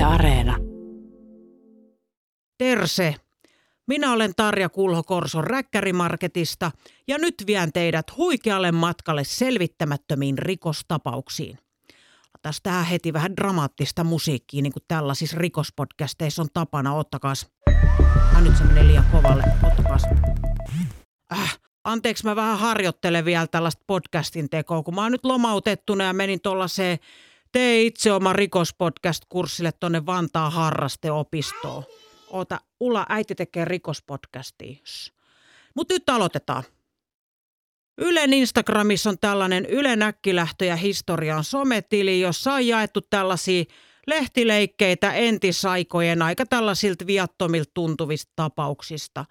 Yle Areena. Terse. Minä olen Tarja Kulho Korson Räkkärimarketista ja nyt vien teidät huikealle matkalle selvittämättömiin rikostapauksiin. Tästä tähän heti vähän dramaattista musiikkia, niin kuin tällaisissa rikospodcasteissa on tapana. Ottakaas. Ah, nyt se menee liian kovalle. Ottakaas. Äh, anteeksi, mä vähän harjoittelen vielä tällaista podcastin tekoa, kun mä oon nyt lomautettuna ja menin tuollaiseen Tee itse oma rikospodcast-kurssille tonne Vantaa harrasteopistoon. Oota, Ulla, äiti tekee rikospodcastia. Mutta nyt aloitetaan. Ylen Instagramissa on tällainen Yle Näkkilähtö ja historian sometili, jossa on jaettu tällaisia lehtileikkeitä entisaikojen aika tällaisilta viattomilta tuntuvista tapauksista.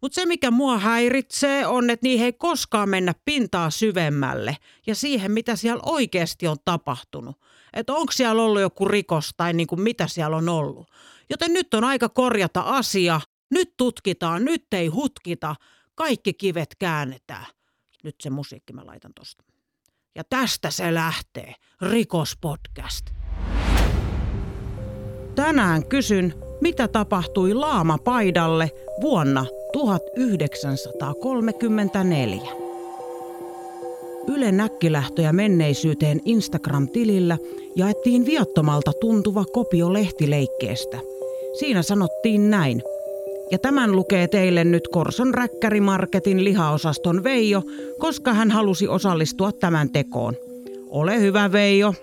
Mutta se, mikä mua häiritsee, on, että niihin ei koskaan mennä pintaa syvemmälle ja siihen, mitä siellä oikeasti on tapahtunut. Että onko siellä ollut joku rikos tai niin kuin mitä siellä on ollut. Joten nyt on aika korjata asia. Nyt tutkitaan, nyt ei hutkita. Kaikki kivet käännetään. Nyt se musiikki mä laitan tosta. Ja tästä se lähtee. Rikospodcast. Tänään kysyn, mitä tapahtui Laamapaidalle vuonna 1934. Yle näkkilähtöjä menneisyyteen Instagram-tilillä jaettiin viattomalta tuntuva kopio lehtileikkeestä. Siinä sanottiin näin. Ja tämän lukee teille nyt Korson Räkkärimarketin lihaosaston Veijo, koska hän halusi osallistua tämän tekoon. Ole hyvä Veijo.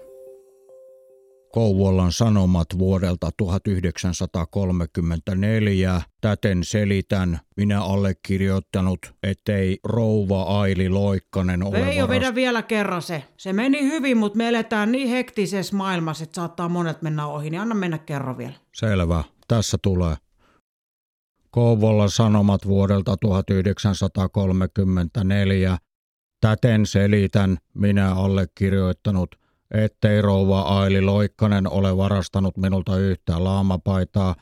Kouvolan Sanomat vuodelta 1934. Täten selitän, minä allekirjoittanut, ettei rouva Aili Loikkanen ole Veijo, varast- vedä vielä kerran se. Se meni hyvin, mutta me eletään niin hektisessä maailmassa, että saattaa monet mennä ohi. Niin anna mennä kerran vielä. Selvä, tässä tulee. Kouvolan Sanomat vuodelta 1934. Täten selitän, minä allekirjoittanut, ettei rouva Aili Loikkanen ole varastanut minulta yhtään laamapaitaa,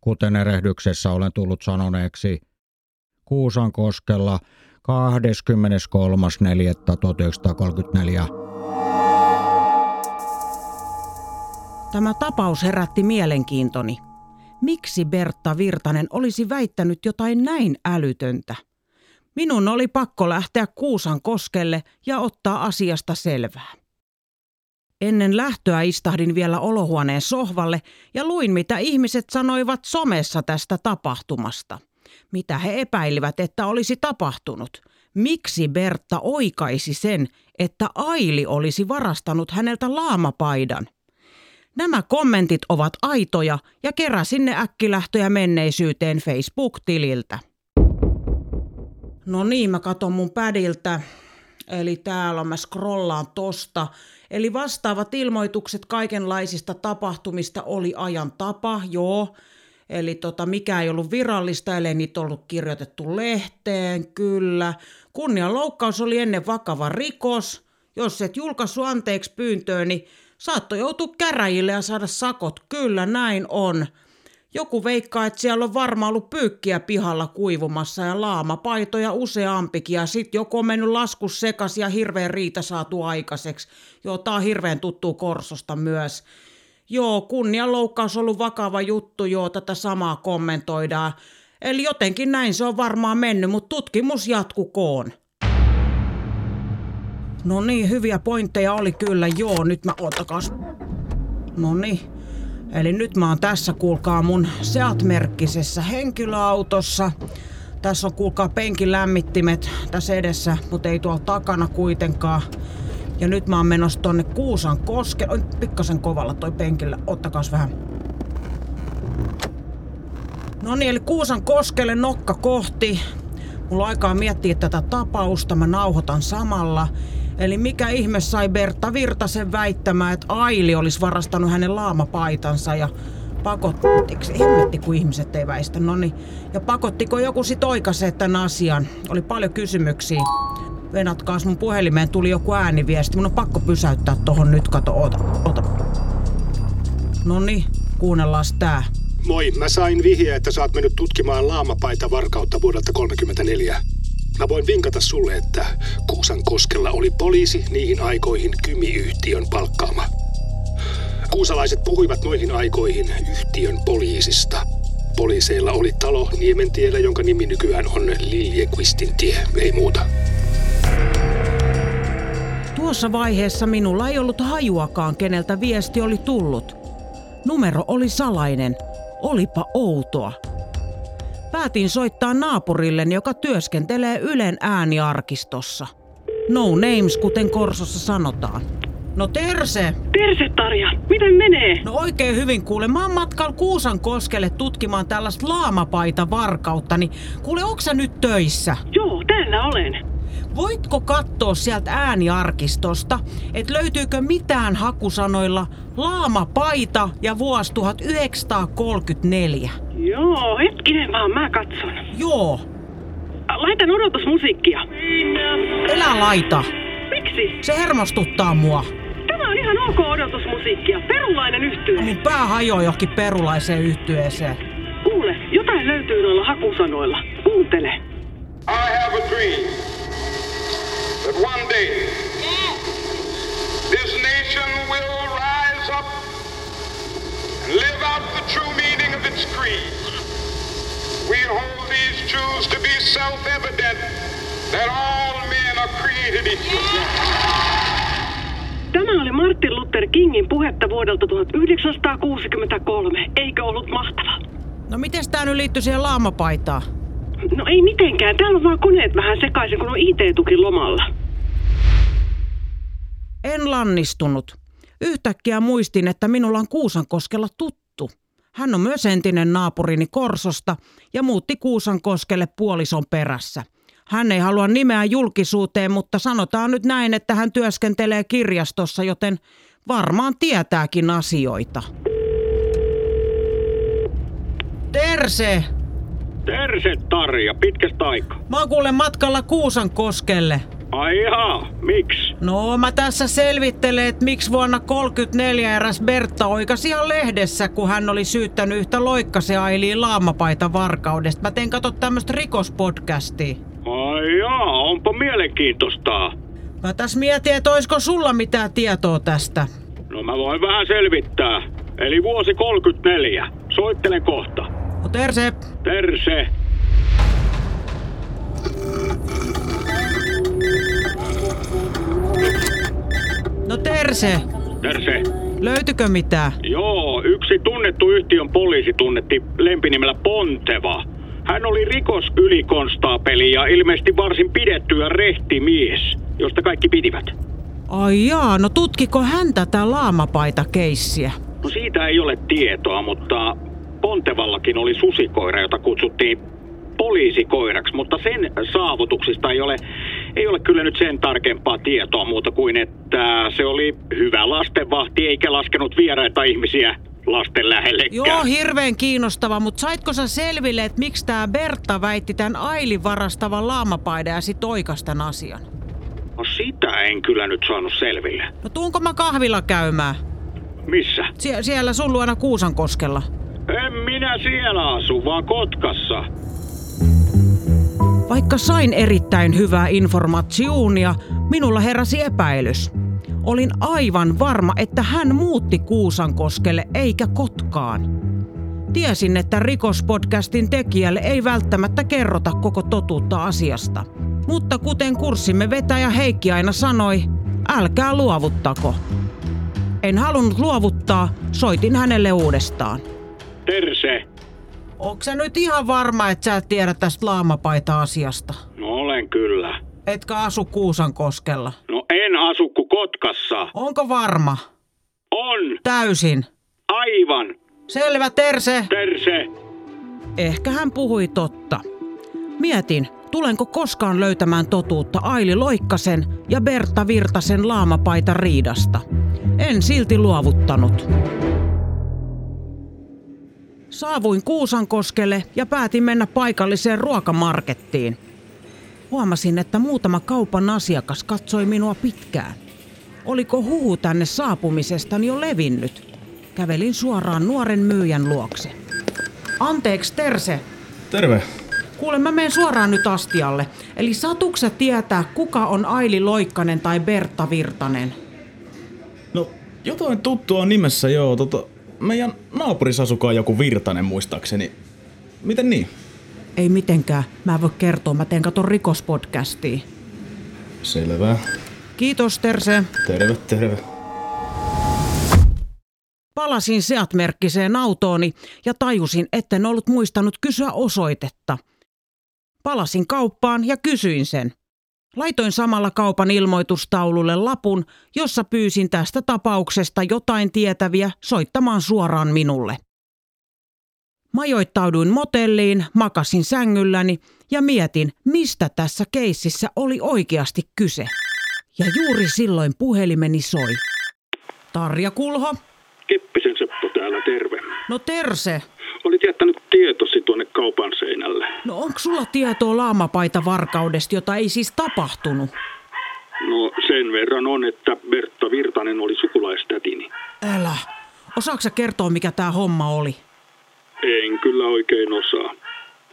kuten erehdyksessä olen tullut sanoneeksi Kuusankoskella 23.4.1934. Tämä tapaus herätti mielenkiintoni. Miksi Bertta Virtanen olisi väittänyt jotain näin älytöntä? Minun oli pakko lähteä Kuusan koskelle ja ottaa asiasta selvää. Ennen lähtöä istahdin vielä olohuoneen sohvalle ja luin, mitä ihmiset sanoivat somessa tästä tapahtumasta. Mitä he epäilivät, että olisi tapahtunut. Miksi Bertta oikaisi sen, että Aili olisi varastanut häneltä laamapaidan? Nämä kommentit ovat aitoja ja keräsin ne äkkilähtöjä menneisyyteen Facebook-tililtä. No niin, mä katon mun pädiltä. Eli täällä mä scrollaan tosta. Eli vastaavat ilmoitukset kaikenlaisista tapahtumista oli ajan tapa, joo. Eli tota, mikä ei ollut virallista, ellei niitä ollut kirjoitettu lehteen, kyllä. Kunnianloukkaus oli ennen vakava rikos. Jos et julkaisu anteeksi pyyntöön, niin saattoi joutua käräjille ja saada sakot. Kyllä, näin on. Joku veikkaa, että siellä on varmaan ollut pyykkiä pihalla kuivumassa ja laamapaitoja useampikin ja sit joku on mennyt laskus sekas ja hirveän riita saatu aikaiseksi. Joo, tää on hirveän tuttu Korsosta myös. Joo, kunnianloukkaus on ollut vakava juttu, joo, tätä samaa kommentoidaan. Eli jotenkin näin se on varmaan mennyt, mutta tutkimus jatkukoon. No niin, hyviä pointteja oli kyllä, joo, nyt mä otakas. No niin. Eli nyt mä oon tässä, kuulkaa, mun Seat-merkkisessä henkilöautossa. Tässä on, kuulkaa, penkin lämmittimet tässä edessä, mutta ei tuolla takana kuitenkaan. Ja nyt mä oon menossa tonne Kuusan koske... Oi, pikkasen kovalla toi penkillä. Ottakaas vähän. No niin, eli Kuusan koskelle nokka kohti. Mulla on aikaa miettiä tätä tapausta, mä nauhoitan samalla. Eli mikä ihme sai Bertta Virtasen väittämään, että Aili olisi varastanut hänen laamapaitansa ja pakottiko, hemmetti kun ihmiset ei väistä, no niin. Ja pakottiko joku sit oikaisee tämän asian? Oli paljon kysymyksiä. Venatkaas mun puhelimeen tuli joku ääniviesti. Mun on pakko pysäyttää tohon nyt, kato, oota, oota. No niin, kuunnellaan tää. Moi, mä sain vihjeä, että sä oot mennyt tutkimaan laamapaita varkautta vuodelta 34. Mä voin vinkata sulle, että Kuusan koskella oli poliisi niihin aikoihin kymiyhtiön palkkaama. Kuusalaiset puhuivat noihin aikoihin yhtiön poliisista. Poliiseilla oli talo Niementiellä, jonka nimi nykyään on Liljequistin tie, ei muuta. Tuossa vaiheessa minulla ei ollut hajuakaan, keneltä viesti oli tullut. Numero oli salainen. Olipa outoa. Päätin soittaa naapurille, joka työskentelee Ylen ääniarkistossa. No names, kuten Korsossa sanotaan. No Terse! Terse Tarja, miten menee? No oikein hyvin kuule. Mä oon matkalla Kuusan koskelle tutkimaan tällaista laamapaita varkautta, niin kuule, onko sä nyt töissä? Joo, täällä olen. Voitko katsoa sieltä ääniarkistosta, että löytyykö mitään hakusanoilla laamapaita ja vuosi 1934? Joo, hetkinen vaan, mä katson. Joo, Laitan odotusmusiikkia. elä laita. Miksi? Se hermostuttaa mua. Tämä on ihan ok odotusmusiikkia. Perulainen yhtyö. Mun pää hajoaa johonkin perulaiseen yhtyeeseen. Kuule, jotain löytyy noilla hakusanoilla. Kuuntele. I have a dream that one day this nation will rise up and live out the true meaning truths to be self evident that all men are created equal. Tämä oli Martin Luther Kingin puhetta vuodelta 1963. Eikö ollut mahtava? No miten tää nyt liittyy siihen laamapaitaan? No ei mitenkään. Täällä on vaan koneet vähän sekaisin, kun on IT-tuki lomalla. En lannistunut. Yhtäkkiä muistin, että minulla on Kuusankoskella tuttu. Hän on myös entinen naapurini Korsosta ja muutti Kuusankoskelle puolison perässä. Hän ei halua nimeä julkisuuteen, mutta sanotaan nyt näin, että hän työskentelee kirjastossa, joten varmaan tietääkin asioita. Terse! Terse Tarja, pitkästä aikaa. Mä oon kuule matkalla Kuusankoskelle. Ai jaa, miksi? No mä tässä selvittelen, että miksi vuonna 34 eräs Bertta oikasi ihan lehdessä, kun hän oli syyttänyt yhtä loikkase Ailiin laamapaita varkaudesta. Mä teen kato tämmöstä rikospodcastia. Ai jaa, onpa mielenkiintoista. Mä tässä mietin, että oisko sulla mitään tietoa tästä. No mä voin vähän selvittää. Eli vuosi 34. Soittelen kohta. No Terse, Terse. No Terse, Terse. löytykö mitään? Joo, yksi tunnettu yhtiön poliisi tunnetti lempinimellä Ponteva. Hän oli rikosylikonstaapeli ja ilmeisesti varsin pidetty ja rehti mies, josta kaikki pitivät. Ai jaa, no tutkiko hän tätä laamapaita-keissiä? No siitä ei ole tietoa, mutta Pontevallakin oli susikoira, jota kutsuttiin poliisikoiraksi, mutta sen saavutuksista ei ole, ei ole kyllä nyt sen tarkempaa tietoa muuta kuin, että se oli hyvä lastenvahti eikä laskenut vieraita ihmisiä lasten lähellekään. Joo, hirveän kiinnostava, mutta saitko sä selville, että miksi tämä Bertta väitti tämän Ailin varastavan laamapaidan ja sit oikas tän asian? No sitä en kyllä nyt saanut selville. No tuunko mä kahvilla käymään? Missä? Sie- siellä sun luona Kuusankoskella. En minä siellä asu, vaan Kotkassa. Vaikka sain erittäin hyvää informaatiota, minulla heräsi epäilys. Olin aivan varma, että hän muutti Kuusankoskelle eikä Kotkaan. Tiesin, että rikospodcastin tekijälle ei välttämättä kerrota koko totuutta asiasta. Mutta kuten kurssimme vetäjä Heikki aina sanoi, älkää luovuttako. En halunnut luovuttaa, soitin hänelle uudestaan. Terse. Onko sä nyt ihan varma, että sä et tiedä tästä laamapaita-asiasta? No olen kyllä. Etkä asu Kuusankoskella? No en asu kuin Kotkassa. Onko varma? On. Täysin. Aivan. Selvä, Terse. Terse. Ehkä hän puhui totta. Mietin, tulenko koskaan löytämään totuutta Aili Loikkasen ja Bertta Virtasen laamapaita riidasta. En silti luovuttanut. Saavuin Kuusankoskelle ja päätin mennä paikalliseen ruokamarkettiin. Huomasin, että muutama kaupan asiakas katsoi minua pitkään. Oliko huhu tänne saapumisestani jo levinnyt? Kävelin suoraan nuoren myyjän luokse. Anteeksi, Terse. Terve. Kuule, mä menen suoraan nyt astialle. Eli satuksa tietää, kuka on Aili Loikkanen tai Bertta Virtanen? No, Jotain tuttua on nimessä, joo. Tota, meidän naapurissa asukaa joku Virtanen muistaakseni. Miten niin? Ei mitenkään. Mä en voi kertoa. Mä teen katon rikospodcastia. Selvä. Kiitos Terse. Terve, terve. Palasin Seat-merkkiseen autooni ja tajusin, etten ollut muistanut kysyä osoitetta. Palasin kauppaan ja kysyin sen. Laitoin samalla kaupan ilmoitustaululle lapun, jossa pyysin tästä tapauksesta jotain tietäviä soittamaan suoraan minulle. Majoittauduin motelliin, makasin sängylläni ja mietin, mistä tässä keississä oli oikeasti kyse. Ja juuri silloin puhelimeni soi. Tarja Kulho. Keppisen Seppo täällä, terve. No Terse, Olit jättänyt tietosi tuonne kaupan seinälle. no onko sulla tietoa laamapaita varkaudesta, jota ei siis tapahtunut? No sen verran on, että Bertta Virtanen oli sukulaistätini. Älä. Osaatko sä kertoa, mikä tää homma oli? En kyllä oikein osaa,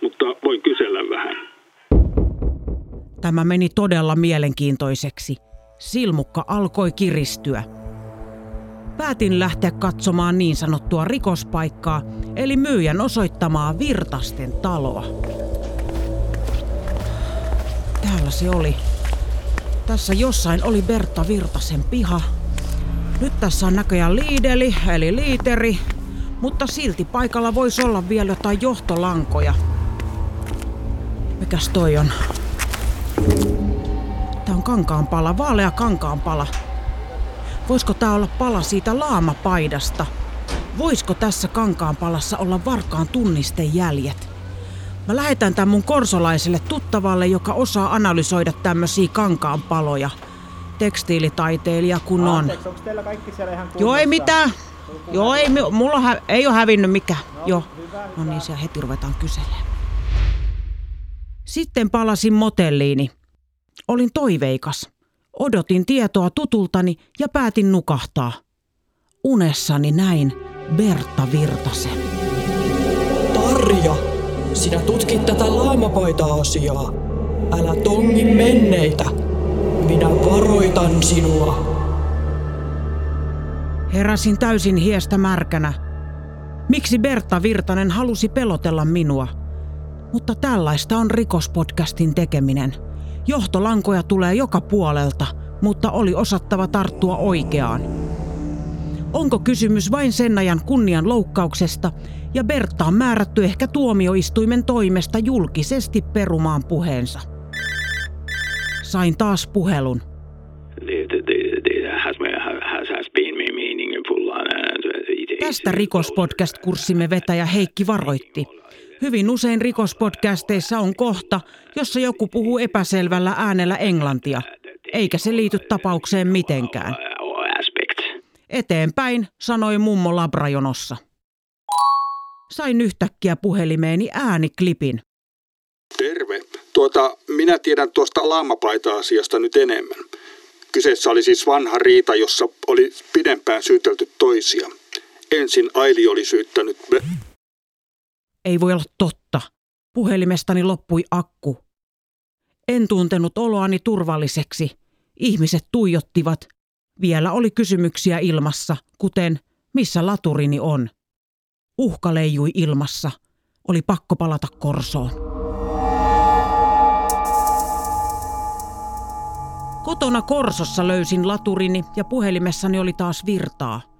mutta voin kysellä vähän. Tämä meni todella mielenkiintoiseksi. Silmukka alkoi kiristyä. Päätin lähteä katsomaan niin sanottua rikospaikkaa, eli myyjän osoittamaa Virtasten taloa. Täällä se oli. Tässä jossain oli Bertta Virtasen piha. Nyt tässä on näköjään liideli, eli liiteri, mutta silti paikalla voisi olla vielä jotain johtolankoja. Mikäs toi on? Tää on kankaanpala, vaalea kankaanpala. Voisiko tää olla pala siitä laamapaidasta? Voisiko tässä kankaanpalassa olla varkaan tunnistejäljet? Mä lähetän tän mun korsolaiselle tuttavalle, joka osaa analysoida tämmösiä kankaanpaloja. Tekstiilitaiteilija kun on. Anteeksi, onko teillä kaikki siellä ihan kunnossa? Joo, ei mitään. Joo, ei, mulla hä- ei ole hävinnyt mikä. Joo. No niin, siellä heti ruvetaan kyselemään. Sitten palasin motelliini. Olin toiveikas. Odotin tietoa tutultani ja päätin nukahtaa. Unessani näin Bertta Virtasen. Tarja, sinä tutkit tätä laamapaita-asiaa. Älä tongi menneitä. Minä varoitan sinua. Heräsin täysin hiestä märkänä. Miksi Bertta Virtanen halusi pelotella minua? Mutta tällaista on rikospodcastin tekeminen. Johtolankoja tulee joka puolelta, mutta oli osattava tarttua oikeaan. Onko kysymys vain sen ajan kunnian loukkauksesta ja Bertta on määrätty ehkä tuomioistuimen toimesta julkisesti perumaan puheensa? Sain taas puhelun. Tästä rikospodcast-kurssimme vetäjä Heikki varoitti. Hyvin usein rikospodcasteissa on kohta, jossa joku puhuu epäselvällä äänellä englantia, eikä se liity tapaukseen mitenkään. Eteenpäin, sanoi mummo labrajonossa. Sain yhtäkkiä puhelimeeni ääniklipin. Terve. Tuota, minä tiedän tuosta laamapaita-asiasta nyt enemmän. Kyseessä oli siis vanha riita, jossa oli pidempään syytelty toisia. Ensin Aili oli syyttänyt... Ei voi olla totta. Puhelimestani loppui akku. En tuntenut oloani turvalliseksi. Ihmiset tuijottivat. Vielä oli kysymyksiä ilmassa, kuten missä laturini on. Uhka leijui ilmassa. Oli pakko palata korsoon. Kotona Korsossa löysin laturini ja puhelimessani oli taas virtaa.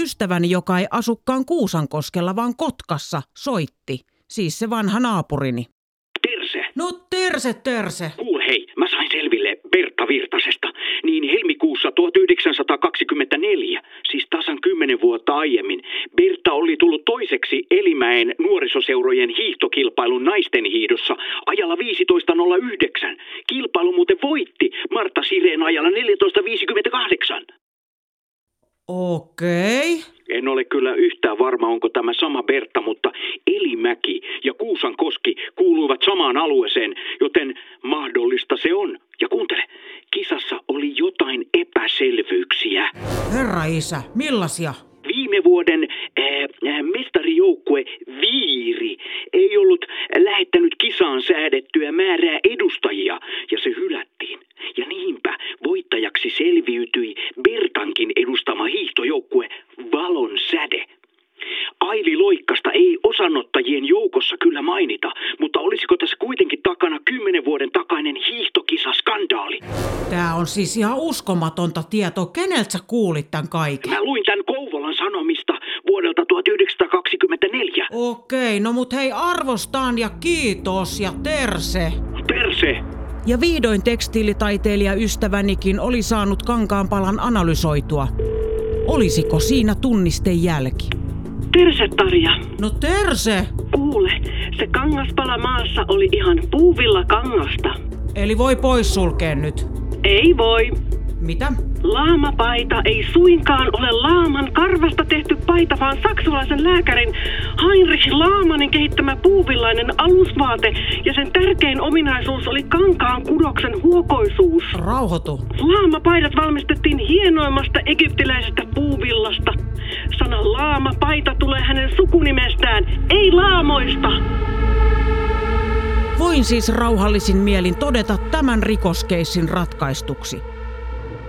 Ystäväni, joka ei asukkaan Kuusankoskella, vaan Kotkassa, soitti. Siis se vanha naapurini. Terse, No terse, terse. kuul hei, mä sain selville Bertta Virtasesta. Niin helmikuussa 1924, siis tasan kymmenen vuotta aiemmin, Bertta oli tullut toiseksi Elimäen nuorisoseurojen hiihtokilpailun naisten hiidossa ajalla 15.09. Kilpailu muuten voitti Martta Sireen ajalla 14.58. Okei. En ole kyllä yhtään varma, onko tämä sama Bertta, mutta Elimäki ja Kuusankoski kuuluivat samaan alueeseen, joten mahdollista se on. Ja kuuntele, kisassa oli jotain epäselvyyksiä. Herra isä, millaisia? Viime vuoden äh, mestarijoukkue Viiri ei ollut lähettänyt kisaan säädettyä määrää edustajia ja se hylättiin. Ja niinpä voittajaksi selviytyi Bertankin edustama hiihtojoukkue. Aili Loikkasta ei osanottajien joukossa kyllä mainita, mutta olisiko tässä kuitenkin takana kymmenen vuoden takainen hiihtokisaskandaali? Tää on siis ihan uskomatonta tietoa. Keneltä sä kuulit tämän kaiken? Mä luin tämän Kouvolan Sanomista vuodelta 1924. Okei, no mut hei arvostaan ja kiitos ja terse. Terse! Ja vihdoin tekstiilitaiteilija ystävänikin oli saanut kankaanpalan analysoitua. Olisiko siinä tunnistenjälki? Terse Tarja. No terse! Kuule, se kangaspala maassa oli ihan puuvilla kangasta. Eli voi pois sulkea nyt. Ei voi. Mitä? Laamapaita ei suinkaan ole laaman karvasta tehty paita, vaan saksalaisen lääkärin Heinrich Laamanin kehittämä puuvillainen alusvaate, ja sen tärkein ominaisuus oli kankaan kudoksen huokoisuus. Rauhoitu. Laamapaidat valmistettiin hienoimmasta egyptiläisestä puuvillasta. Sana laamapaita tulee hänen sukunimestään, ei laamoista. Voin siis rauhallisin mielin todeta tämän rikoskeissin ratkaistuksi.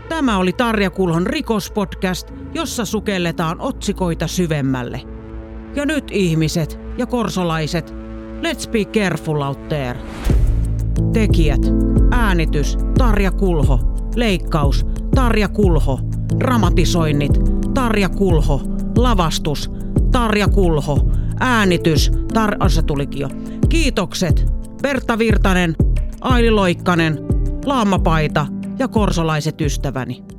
Tämä oli Tarja Kulhon rikospodcast, jossa sukelletaan otsikoita syvemmälle. Ja nyt ihmiset ja korsolaiset, let's be careful out there. Tekijät, äänitys, Tarja Kulho, leikkaus, Tarja Kulho, dramatisoinnit, Tarja Kulho, lavastus, Tarja Kulho, äänitys, tar... Se tulikin jo. Kiitokset, Bertta Virtanen, Aili Loikkanen, Laamapaita ja korsolaiset ystäväni.